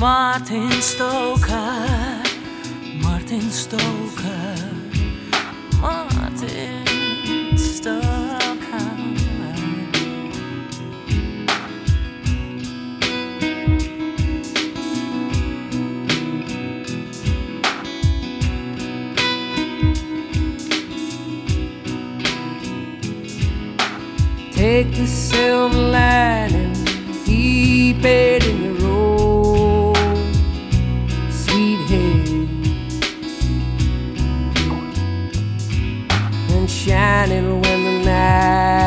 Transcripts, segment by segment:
Martin Stoker, Martin Stoker, Martin Stoker. Take the silver lining, keep it in your back.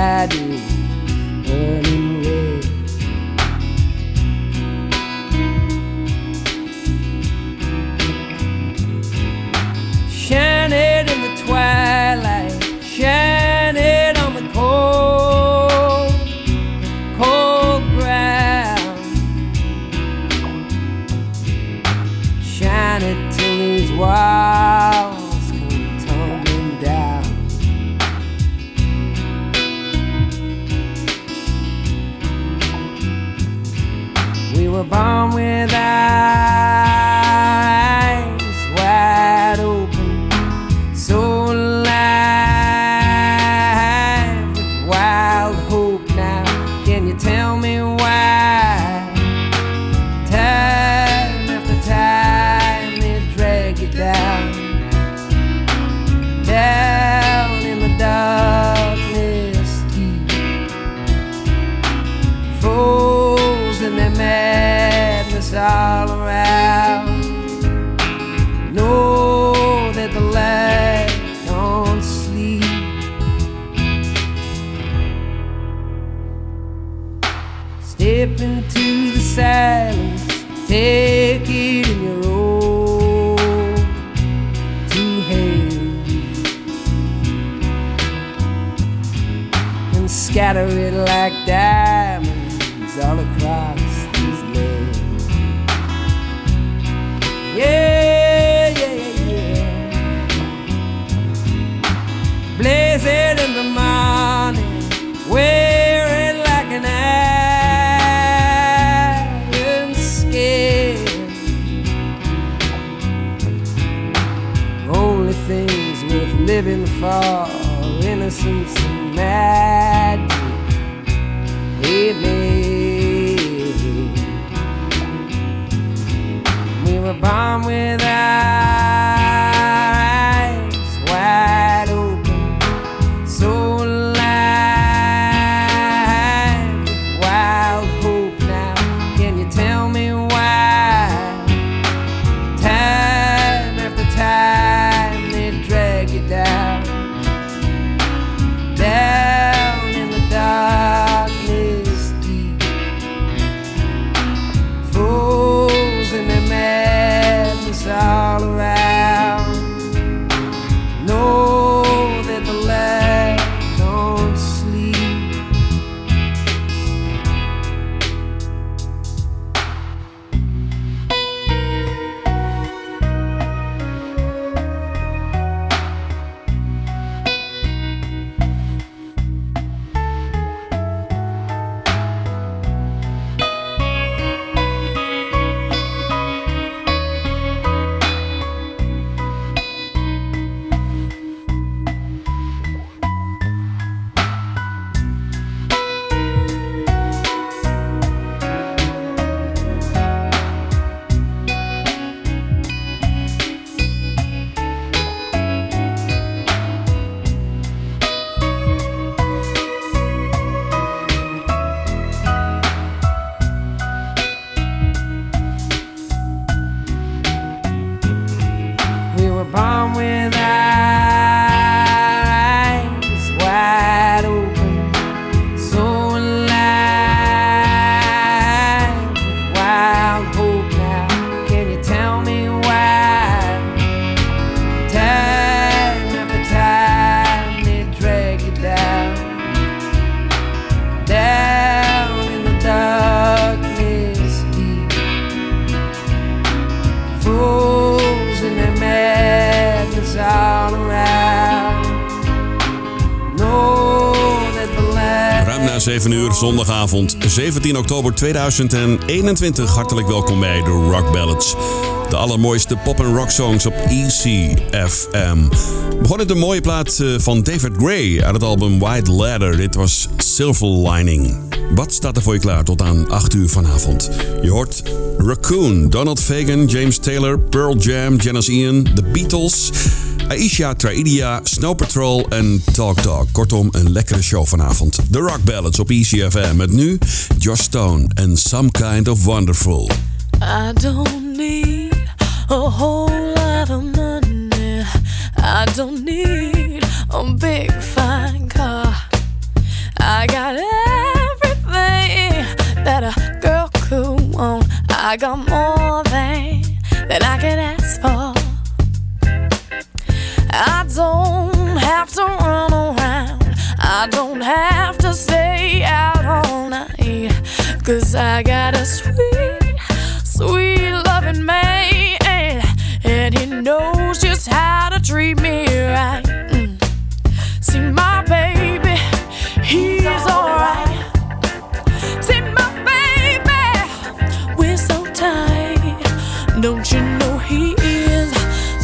all around. Know that the light don't sleep. Step into the silence, take it in your own two hands, and scatter it like that. Bye. Na 7 uur, zondagavond 17 oktober 2021. Hartelijk welkom bij de Rock Ballads. De allermooiste pop- en rock songs op ECFM. Begon het een mooie plaat eh, van David Gray uit het album White Ladder. Dit was Silver Lining. Wat staat er voor je klaar tot aan 8 uur vanavond? Je hoort Raccoon, Donald Fagan, James Taylor, Pearl Jam, Janis Ian, The Beatles... Aisha, Traidia, Snow Patrol en Talk Talk. Kortom, een lekkere show vanavond. The Rock Ballads op ECFM. Met nu Josh Stone en Some Kind of Wonderful. I don't need a whole lot of money. I don't need a big fine car. I got everything that a girl could want. I got more than that I could ask. I don't have to run around. I don't have to stay out all night. Cause I got a sweet, sweet loving man. And he knows just how to treat me right. Mm. See, my baby, he's alright. See, my baby, we're so tight. Don't you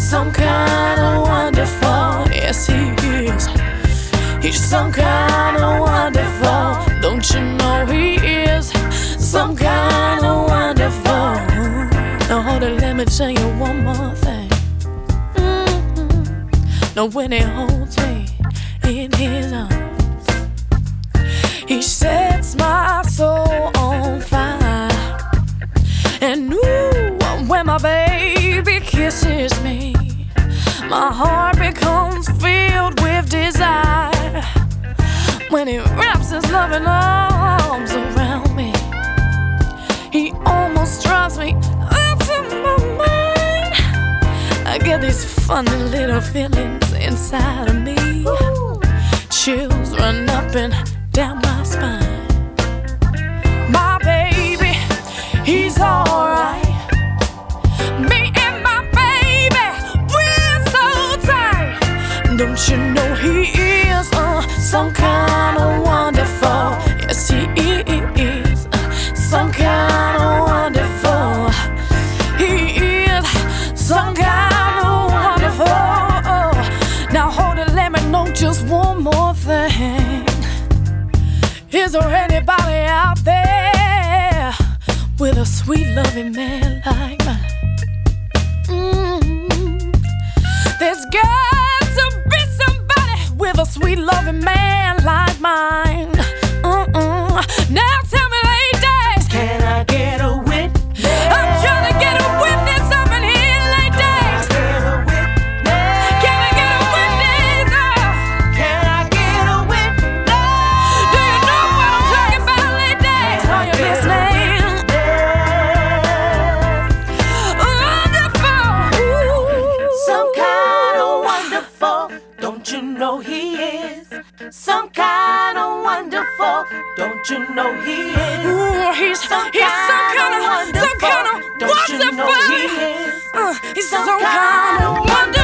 some kind of wonderful? Yes, he is. He's some kind of wonderful. Don't you know he is some kind of wonderful? Now hold it, let me tell you one more thing. Mm-hmm. Now when he holds me in his arms, he sets my soul on fire. And ooh, when my baby kisses me, my heart becomes filled with desire. When he wraps his loving arms around me, he almost drives me out of my mind. I get these funny little feelings inside of me. Chills run up and down my spine. My baby, he's alright. Don't you know he is uh, some kind of wonderful? Yes, he is uh, some kind of wonderful. He is some kind of wonderful. Now hold it, let me know just one more thing. Is there anybody out there with a sweet loving man like mine? With a sweet loving man like mine. Mm-mm. Now he's some, kind kind of of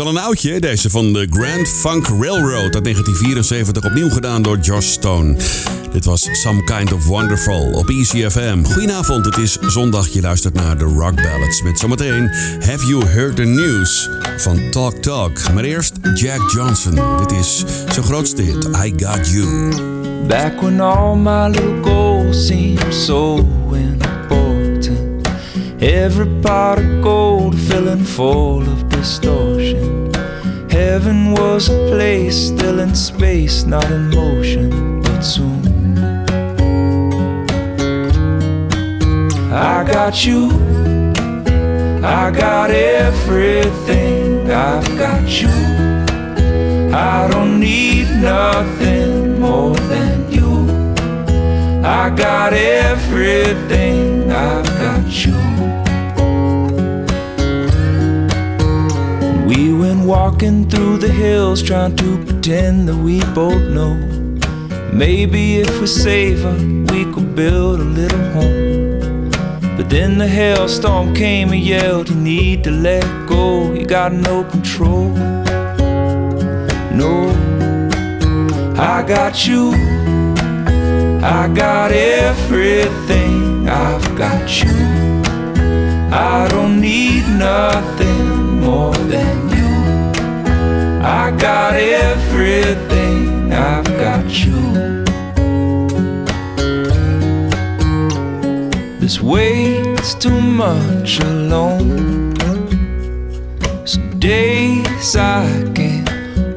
al een oudje, deze van de Grand Funk Railroad uit 1974, opnieuw gedaan door Josh Stone. Dit was Some Kind of Wonderful op ECFM. Goedenavond, het is zondag, je luistert naar de Rock Ballads. Met zometeen Have You Heard the News van Talk Talk. Maar eerst Jack Johnson. Dit is zijn grootste hit, I Got You. Back when all my little goals seemed so. Every pot of gold filling full of distortion. Heaven was a place still in space, not in motion, but soon. I got you. I got everything. I've got you. I don't need nothing more than you. I got everything. I've got you. We went walking through the hills trying to pretend that we both know. Maybe if we save her, we could build a little home. But then the hailstorm came and yelled, You need to let go, you got no control. No, I got you, I got everything, I've got you. I don't need nothing more than you. I got everything, I've got you. This weight's too much alone. Some days I can't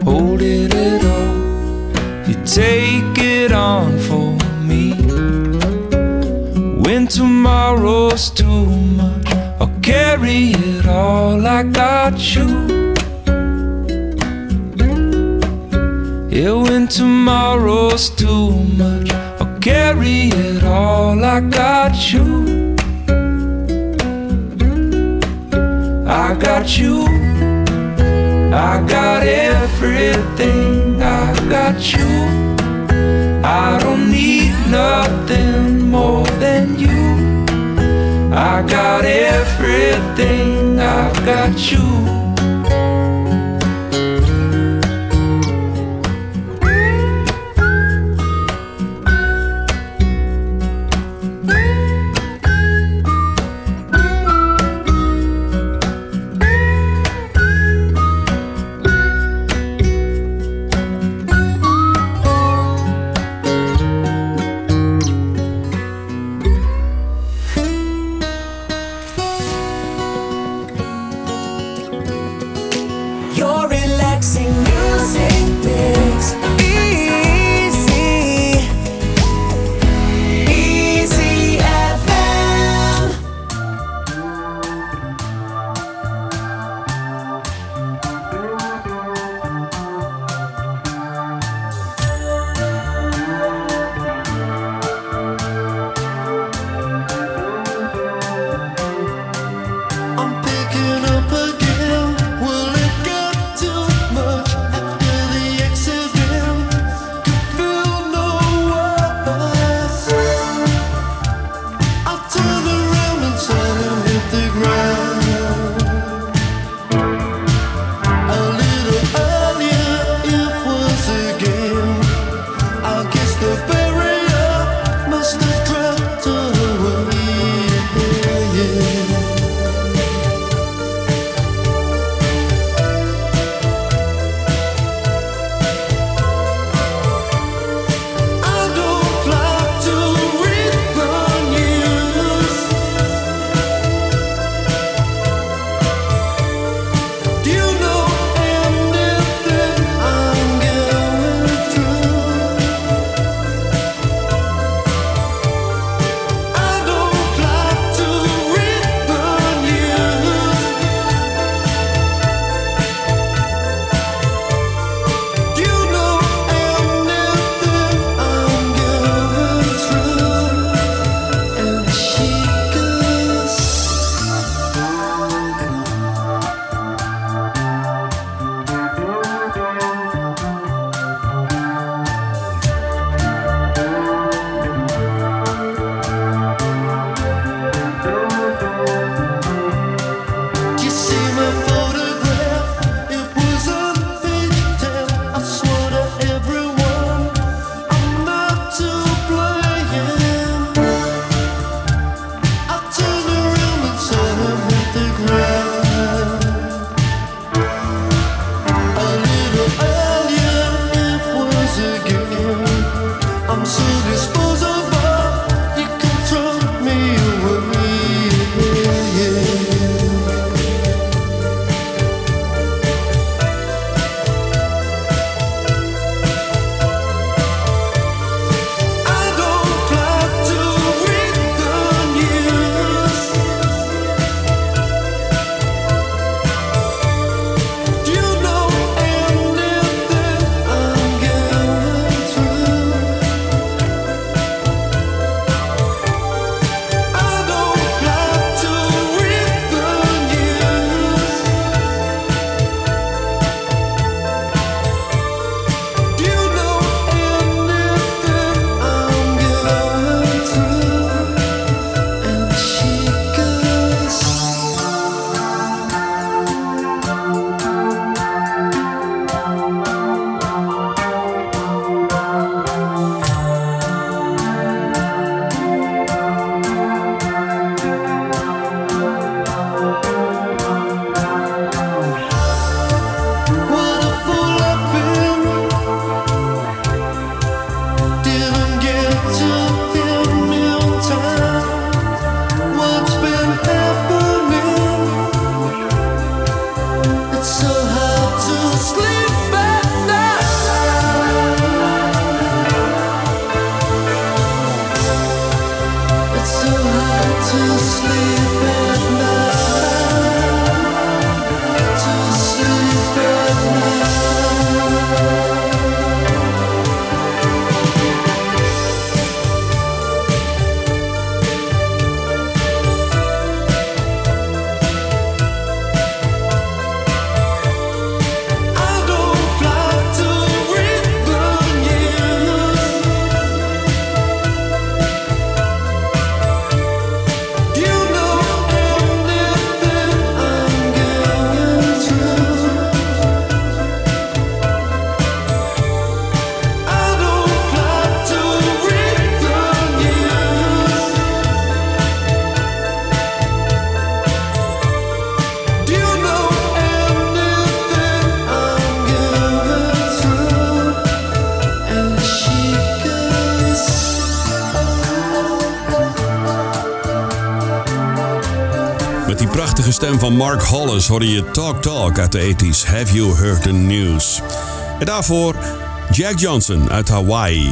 hold it at all. You take tomorrow's too much, I'll carry it all. I got you. Yeah, when tomorrow's too much, I'll carry it all. I got you. I got you. I got everything. I got you. I don't nothing more than you. I got everything. I've got you. van Mark Hollis hoorde je Talk Talk uit de 80s. Have you heard the news? En daarvoor Jack Johnson uit Hawaii.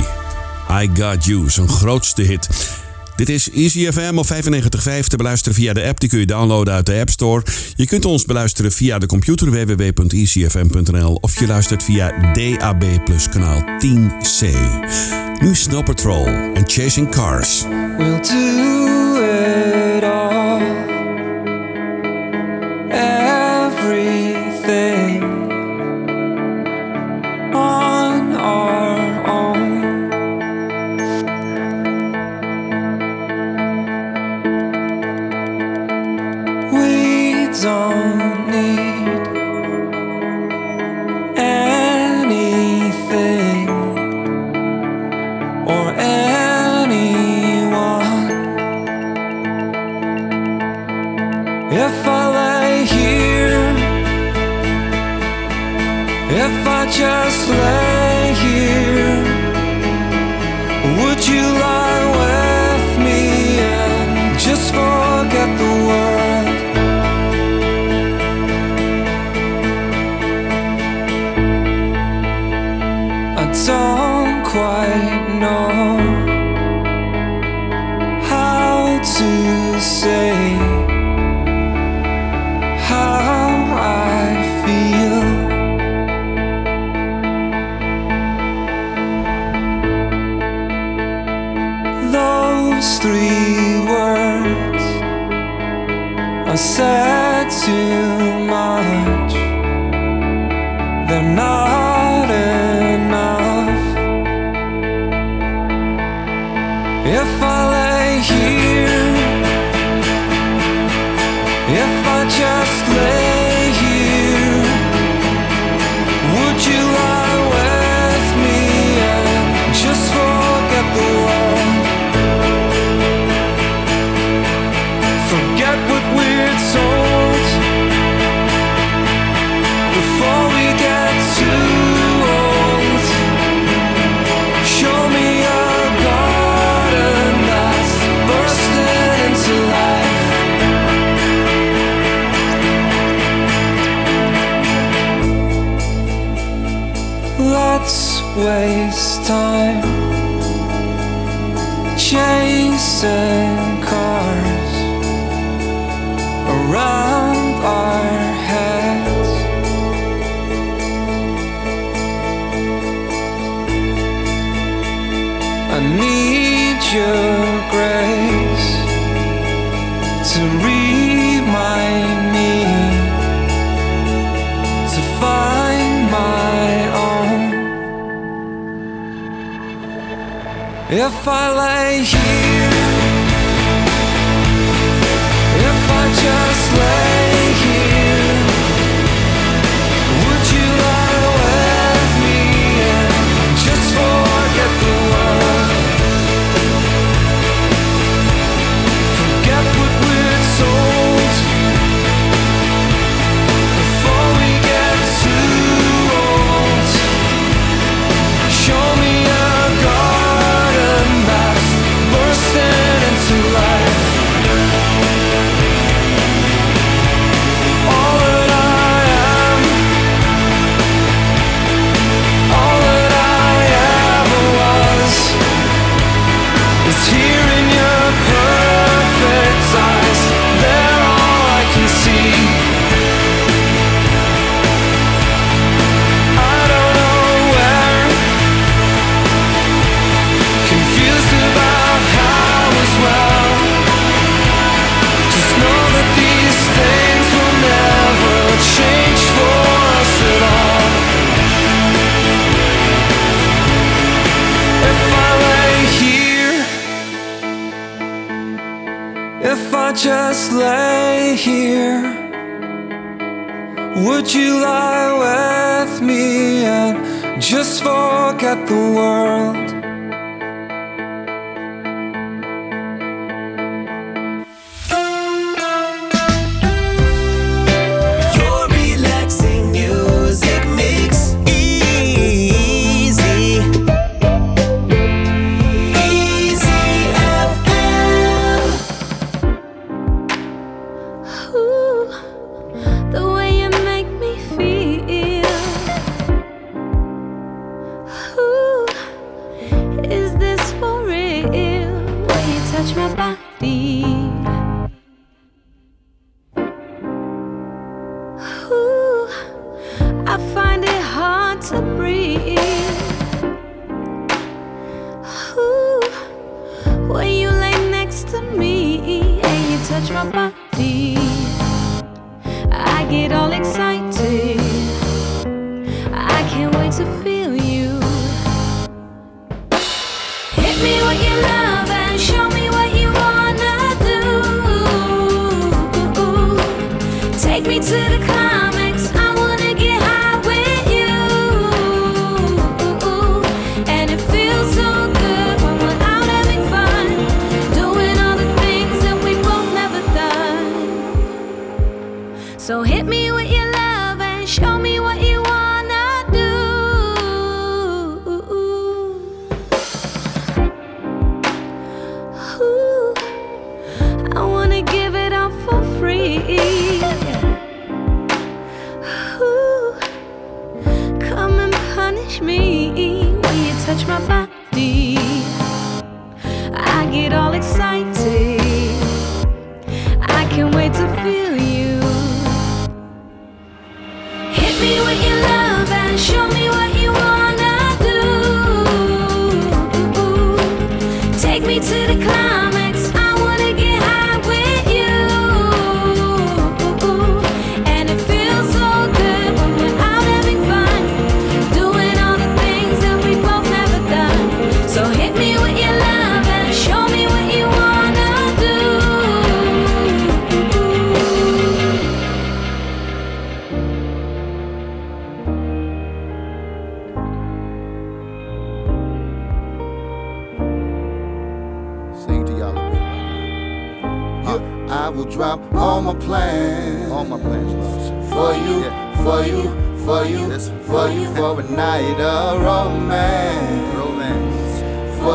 I Got You, zijn grootste hit. Dit is EasyFM op 95.5 te beluisteren via de app. Die kun je downloaden uit de App Store. Je kunt ons beluisteren via de computer www.ecfm.nl of je luistert via DAB Plus kanaal 10C. Nu Snow Patrol en Chasing Cars. We'll do it all.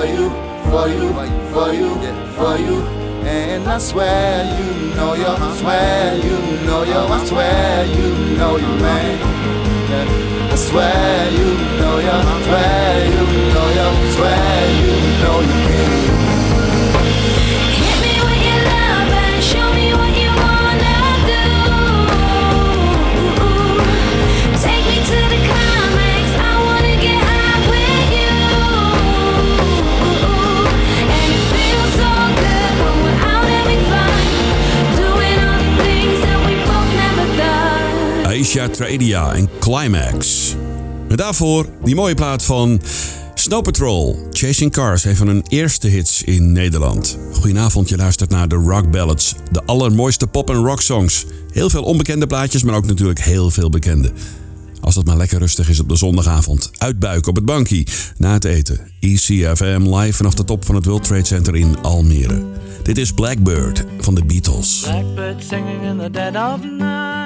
You, for you, for you, for you. And I swear you know you, I swear you know you, I swear you know you, man. I swear you know you, I swear you know you, I swear you know you Aisha Traedia en Climax. En daarvoor die mooie plaat van Snow Patrol. Chasing Cars, een van hun eerste hits in Nederland. Goedenavond, je luistert naar de Rock Ballads. De allermooiste pop- en rock songs. Heel veel onbekende plaatjes, maar ook natuurlijk heel veel bekende. Als het maar lekker rustig is op de zondagavond. Uitbuiken op het bankie. Na het eten. ECFM live vanaf de top van het World Trade Center in Almere. Dit is Blackbird van de Beatles. Blackbird singing in the dead of night.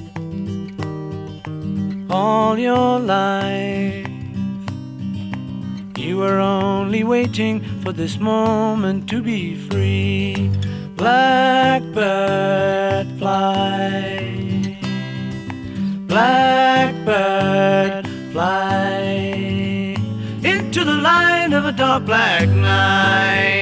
all your life. You were only waiting for this moment to be free. Blackbird fly. Blackbird fly into the light of a dark black night.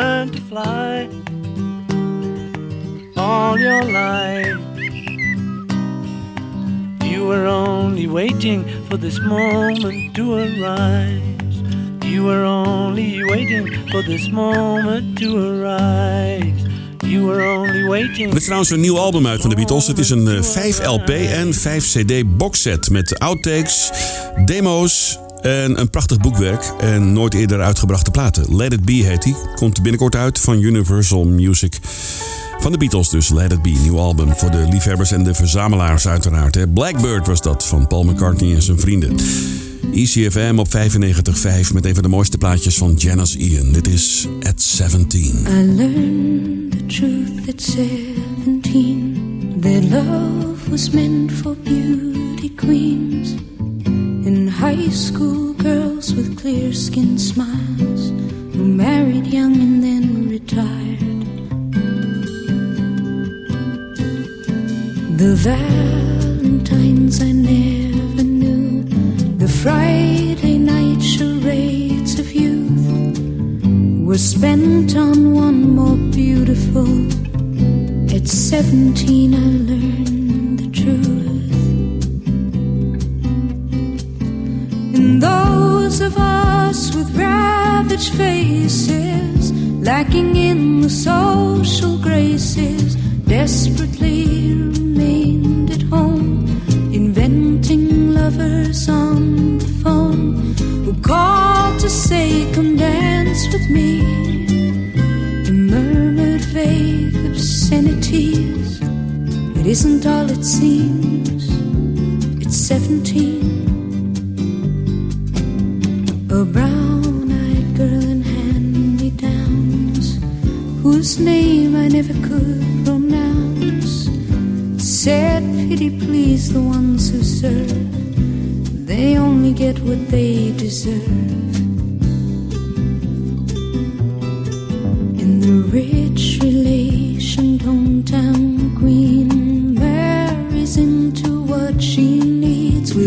Learn to fly. all your life. You were only waiting for this moment to arise. You were only waiting for this moment to arise. Er is trouwens een nieuw album uit van de Beatles. Het is een eh, 5 LP en 5 CD boxset met outtakes, demo's en een prachtig boekwerk en nooit eerder uitgebrachte platen. Let It Be heet die. Komt binnenkort uit van Universal Music. Van de Beatles dus, Let It Be, nieuw album. Voor de liefhebbers en de verzamelaars uiteraard. Hè. Blackbird was dat, van Paul McCartney en zijn vrienden. ECFM op 95.5 met een van de mooiste plaatjes van Janice Ian. Dit is At 17. I learned the truth at seventeen that love was meant for beauty queens and high school girls with clear skinned smiles who married young and then retired. The Valentines I never knew, the Friday night charades of youth were spent on one more beautiful. At 17, I learned ravaged faces, lacking in the social graces, desperately remained at home, inventing lovers on the phone who called to say, Come dance with me. And murmured vague obscenities. It isn't all it seems, it's 17.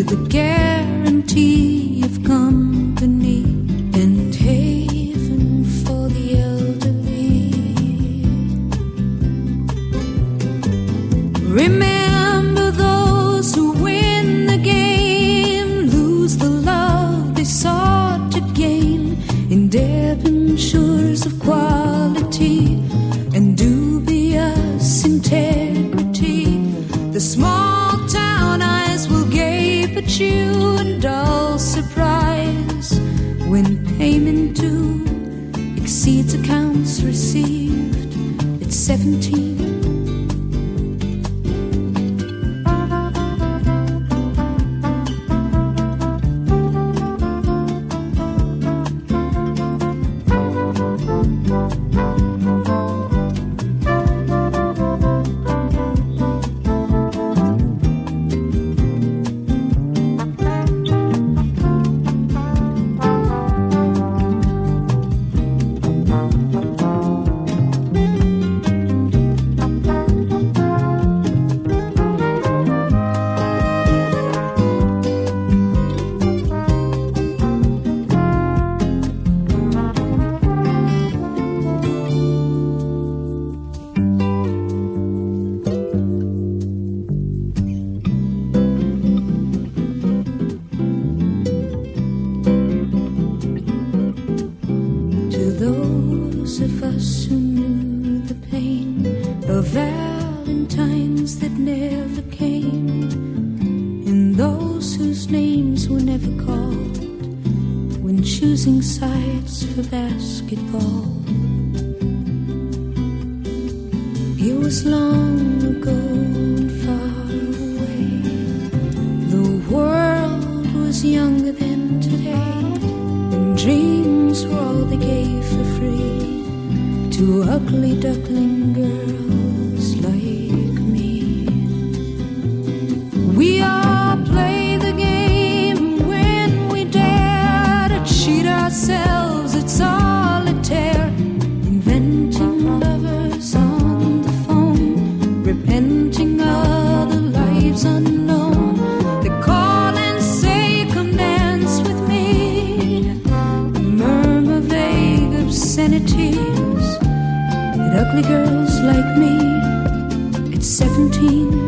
Needs with never came, and those whose names were never called when choosing sides for basketball. It was long ago and far away. The world was younger than today, and dreams were all they gave for free to ugly duckling girls like me at 17.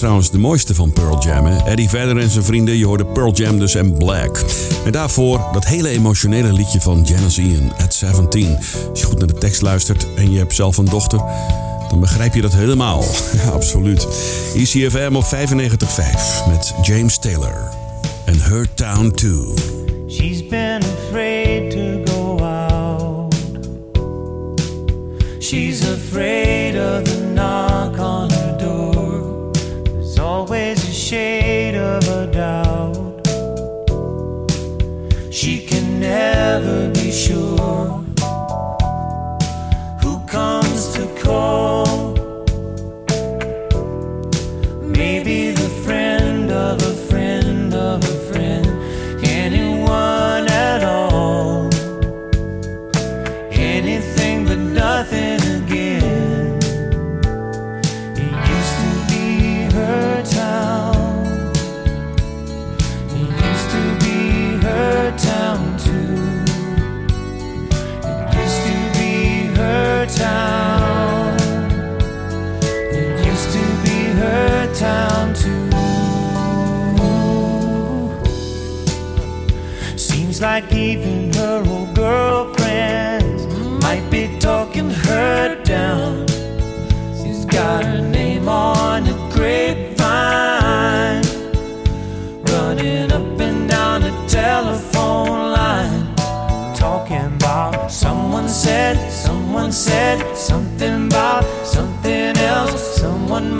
trouwens de mooiste van Pearl Jam. Eddie Vedder en zijn vrienden, je hoorde Pearl Jam dus en Black. En daarvoor dat hele emotionele liedje van Janice Ian, At 17. Als je goed naar de tekst luistert en je hebt zelf een dochter, dan begrijp je dat helemaal. Absoluut. ICFM op 95.5 met James Taylor en Her Town 2. She's been afraid to go out. She's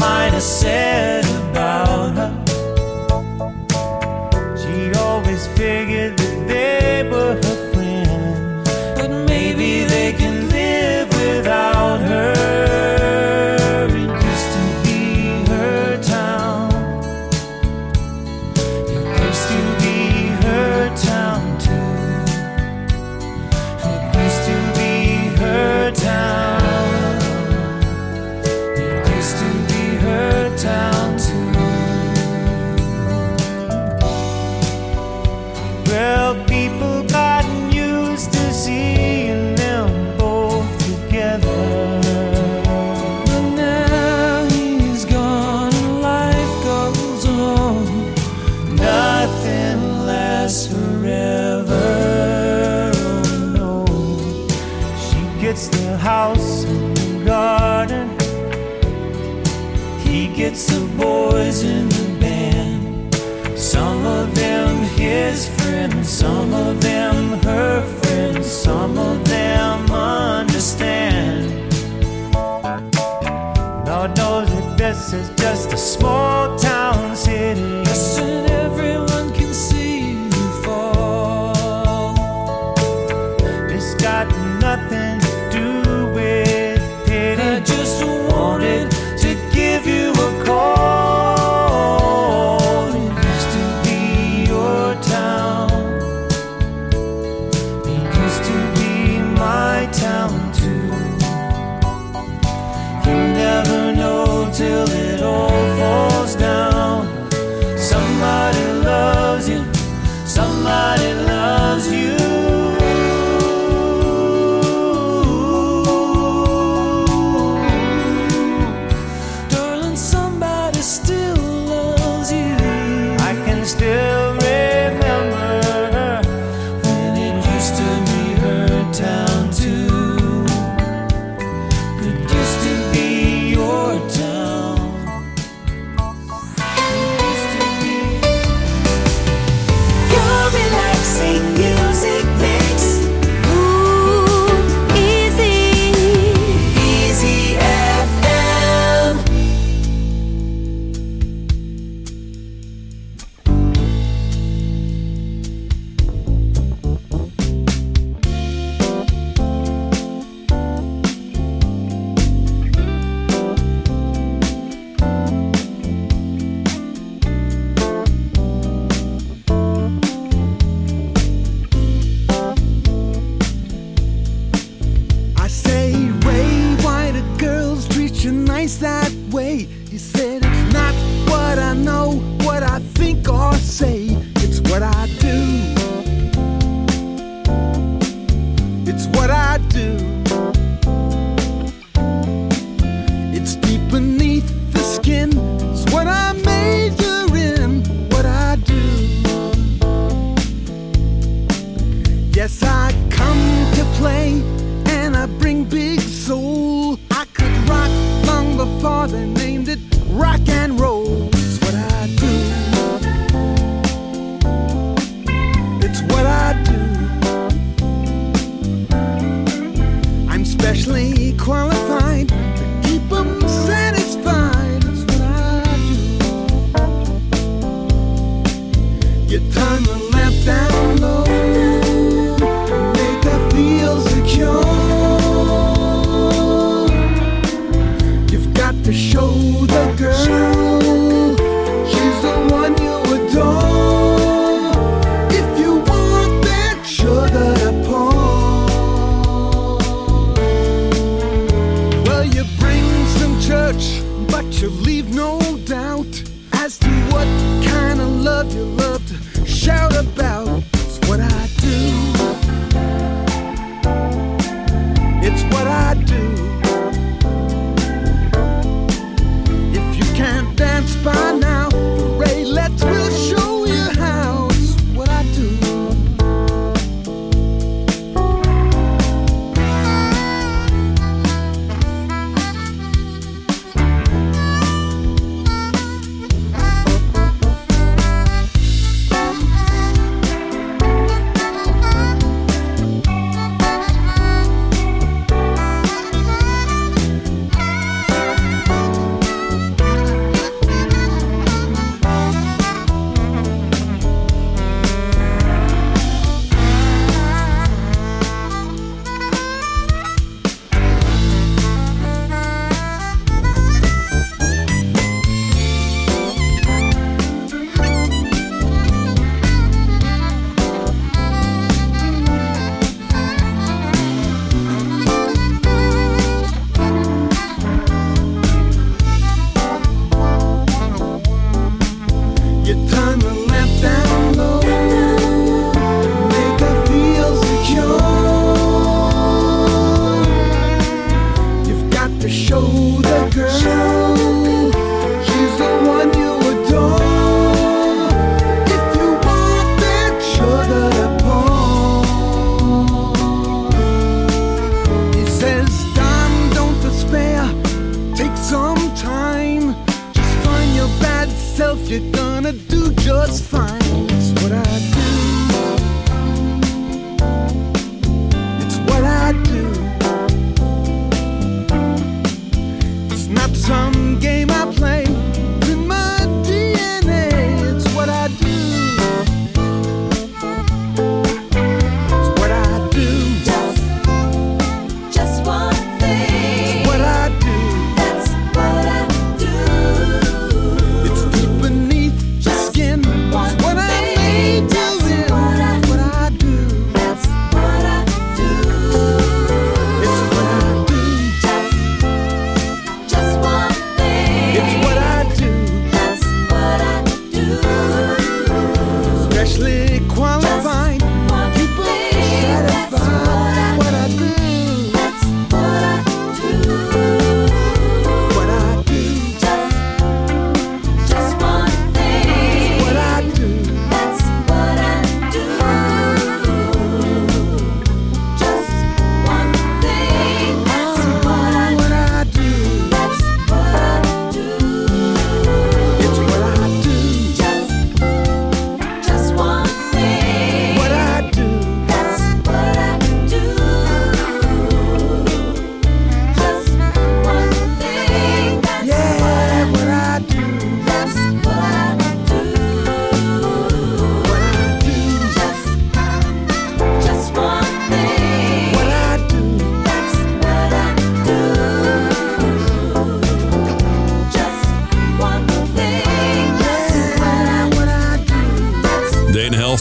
mine is said about her. She always figured that they were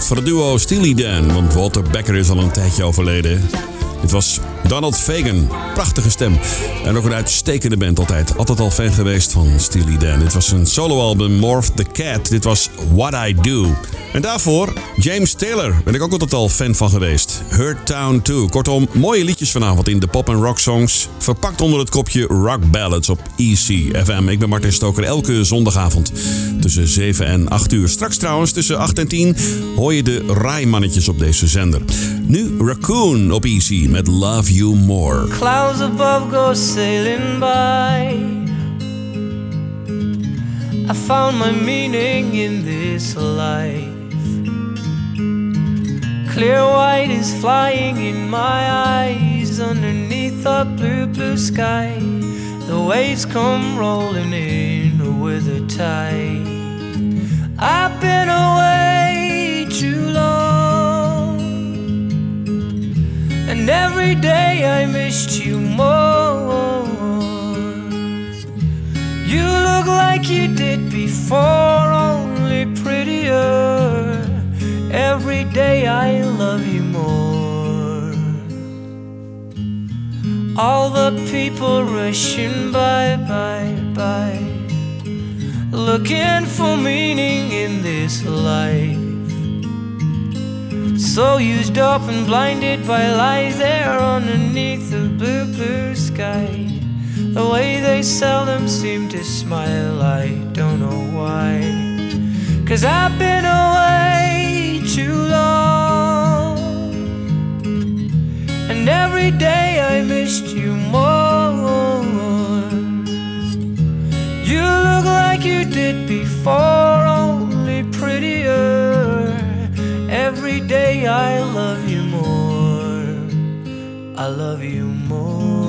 Van het duo Steely Dan, want Walter Becker is al een tijdje overleden. Dit was Donald Fagan. Prachtige stem. En ook een uitstekende band altijd. Altijd al fan geweest van Steely Dan. Dit was een soloalbum Morph the Cat. Dit was What I Do. En daarvoor James Taylor. Ben ik ook altijd al fan van geweest. Hurt Town 2. Kortom, mooie liedjes vanavond in de pop en rock songs. Verpakt onder het kopje Rock Ballads op EC FM. Ik ben Martin Stoker. Elke zondagavond tussen 7 en 8 uur. Straks trouwens tussen 8 en 10 hoor je de raaimannetjes op deze zender. Nu Raccoon op EC met Love You More. Clouds above go sailing by. I found my meaning in this life. Clear white is flying in my eyes underneath the blue, blue sky. The waves come rolling in with a tide. I've been away too long. And every day I missed you more. You look like you did before, I love you more. All the people rushing by, by, by, looking for meaning in this life. So used up and blinded by lies there underneath the blue, blue sky. The way they seldom seem to smile, I don't know why. Cause I've been away too long. And every day I missed you more. You look like you did before, only prettier. Every day I love you more. I love you more.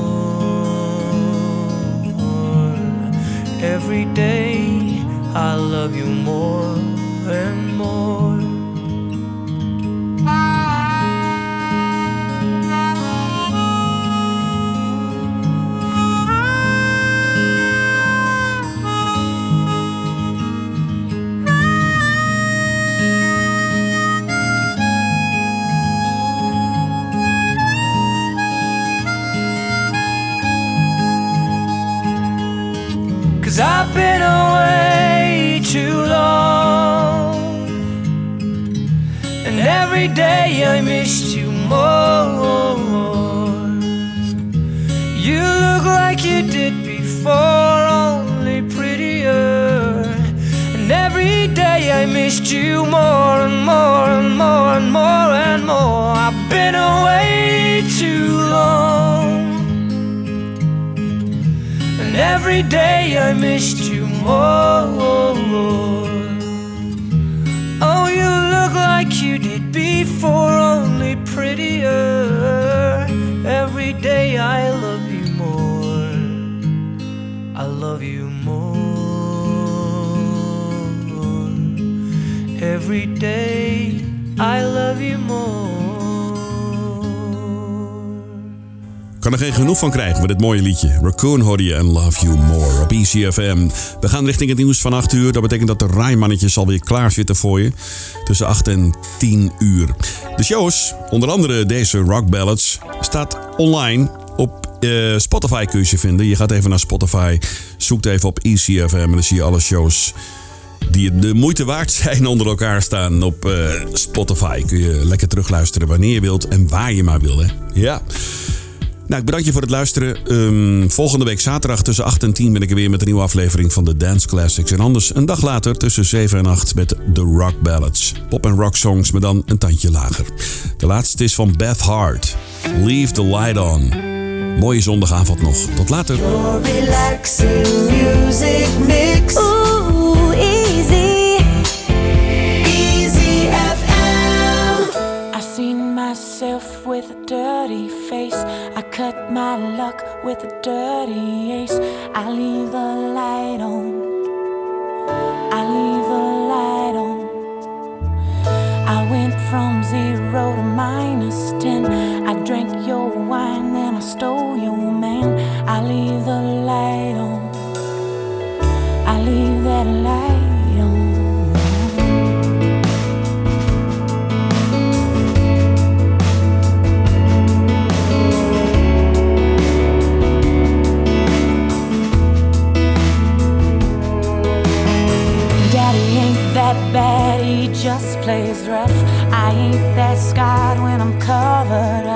Every day I love you more and every day I missed you more. You look like you did before, only prettier. And every day I missed you more and more and more and more and more. I've been away too long. And every day I missed you more. For only prettier. Every day I love you more. I love you more. Every day I geen genoeg van krijgen met dit mooie liedje. Raccoon hoorde je en Love You More op ECFM. We gaan richting het nieuws van 8 uur. Dat betekent dat de Rijmannetjes alweer klaar zitten voor je. Tussen 8 en 10 uur. De shows, onder andere deze Rock Ballads, staat online op eh, Spotify kun je ze vinden. Je gaat even naar Spotify, zoekt even op ECFM en dan zie je alle shows die de moeite waard zijn onder elkaar staan op eh, Spotify. Kun je lekker terugluisteren wanneer je wilt en waar je maar wil. Hè? Ja. Nou, ik bedank je voor het luisteren. Ehm, volgende week zaterdag tussen 8 en 10 ben ik er weer met een nieuwe aflevering van de Dance Classics. En anders een dag later tussen 7 en 8 met de Rock Ballads. Pop en rock songs, maar dan een tandje lager. De laatste is van Beth Hart. Leave the light on. Mooie zondagavond nog. Tot later. Myself with a dirty face. I cut my luck with a dirty ace. I leave the light on. I leave the light on. I went from zero to minus ten. I drank your wine, then I stole rough. I ain't that scarred when I'm covered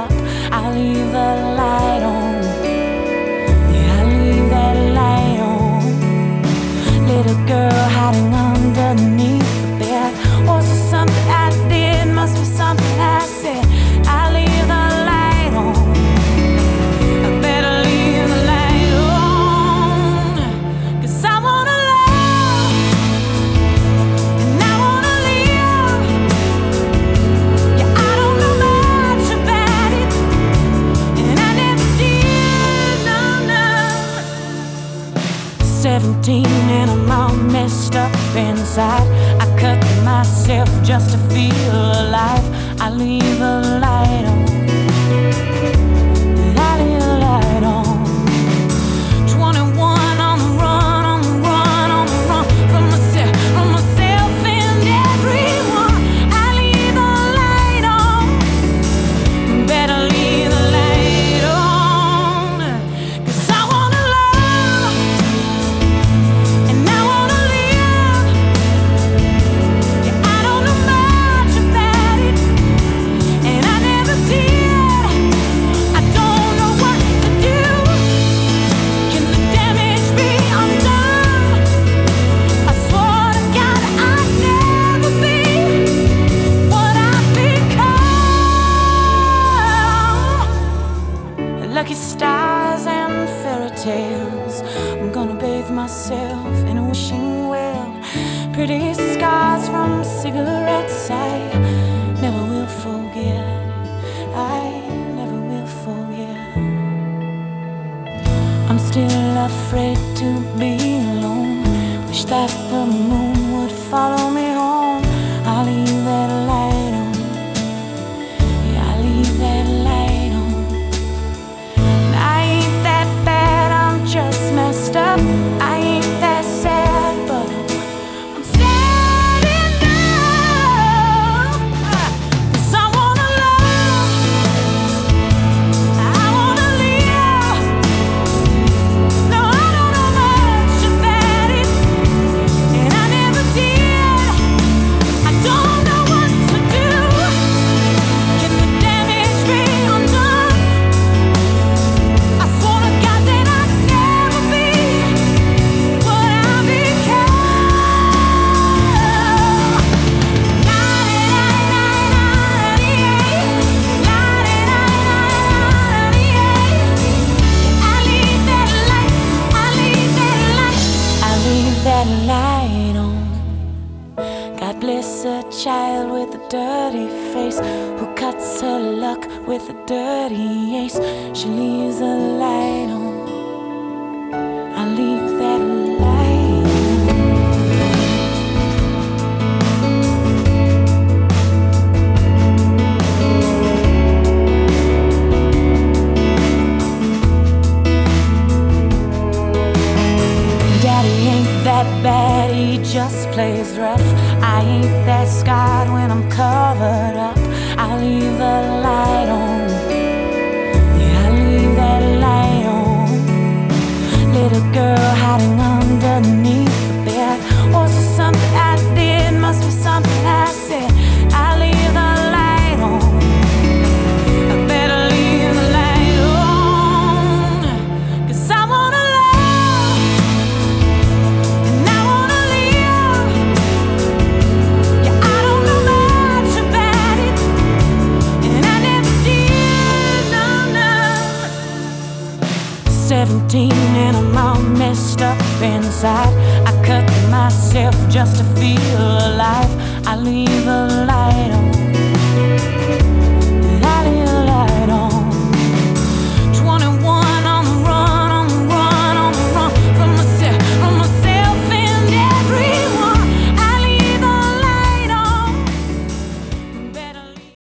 messed up inside. I cut myself just to feel alive. I leave a light on.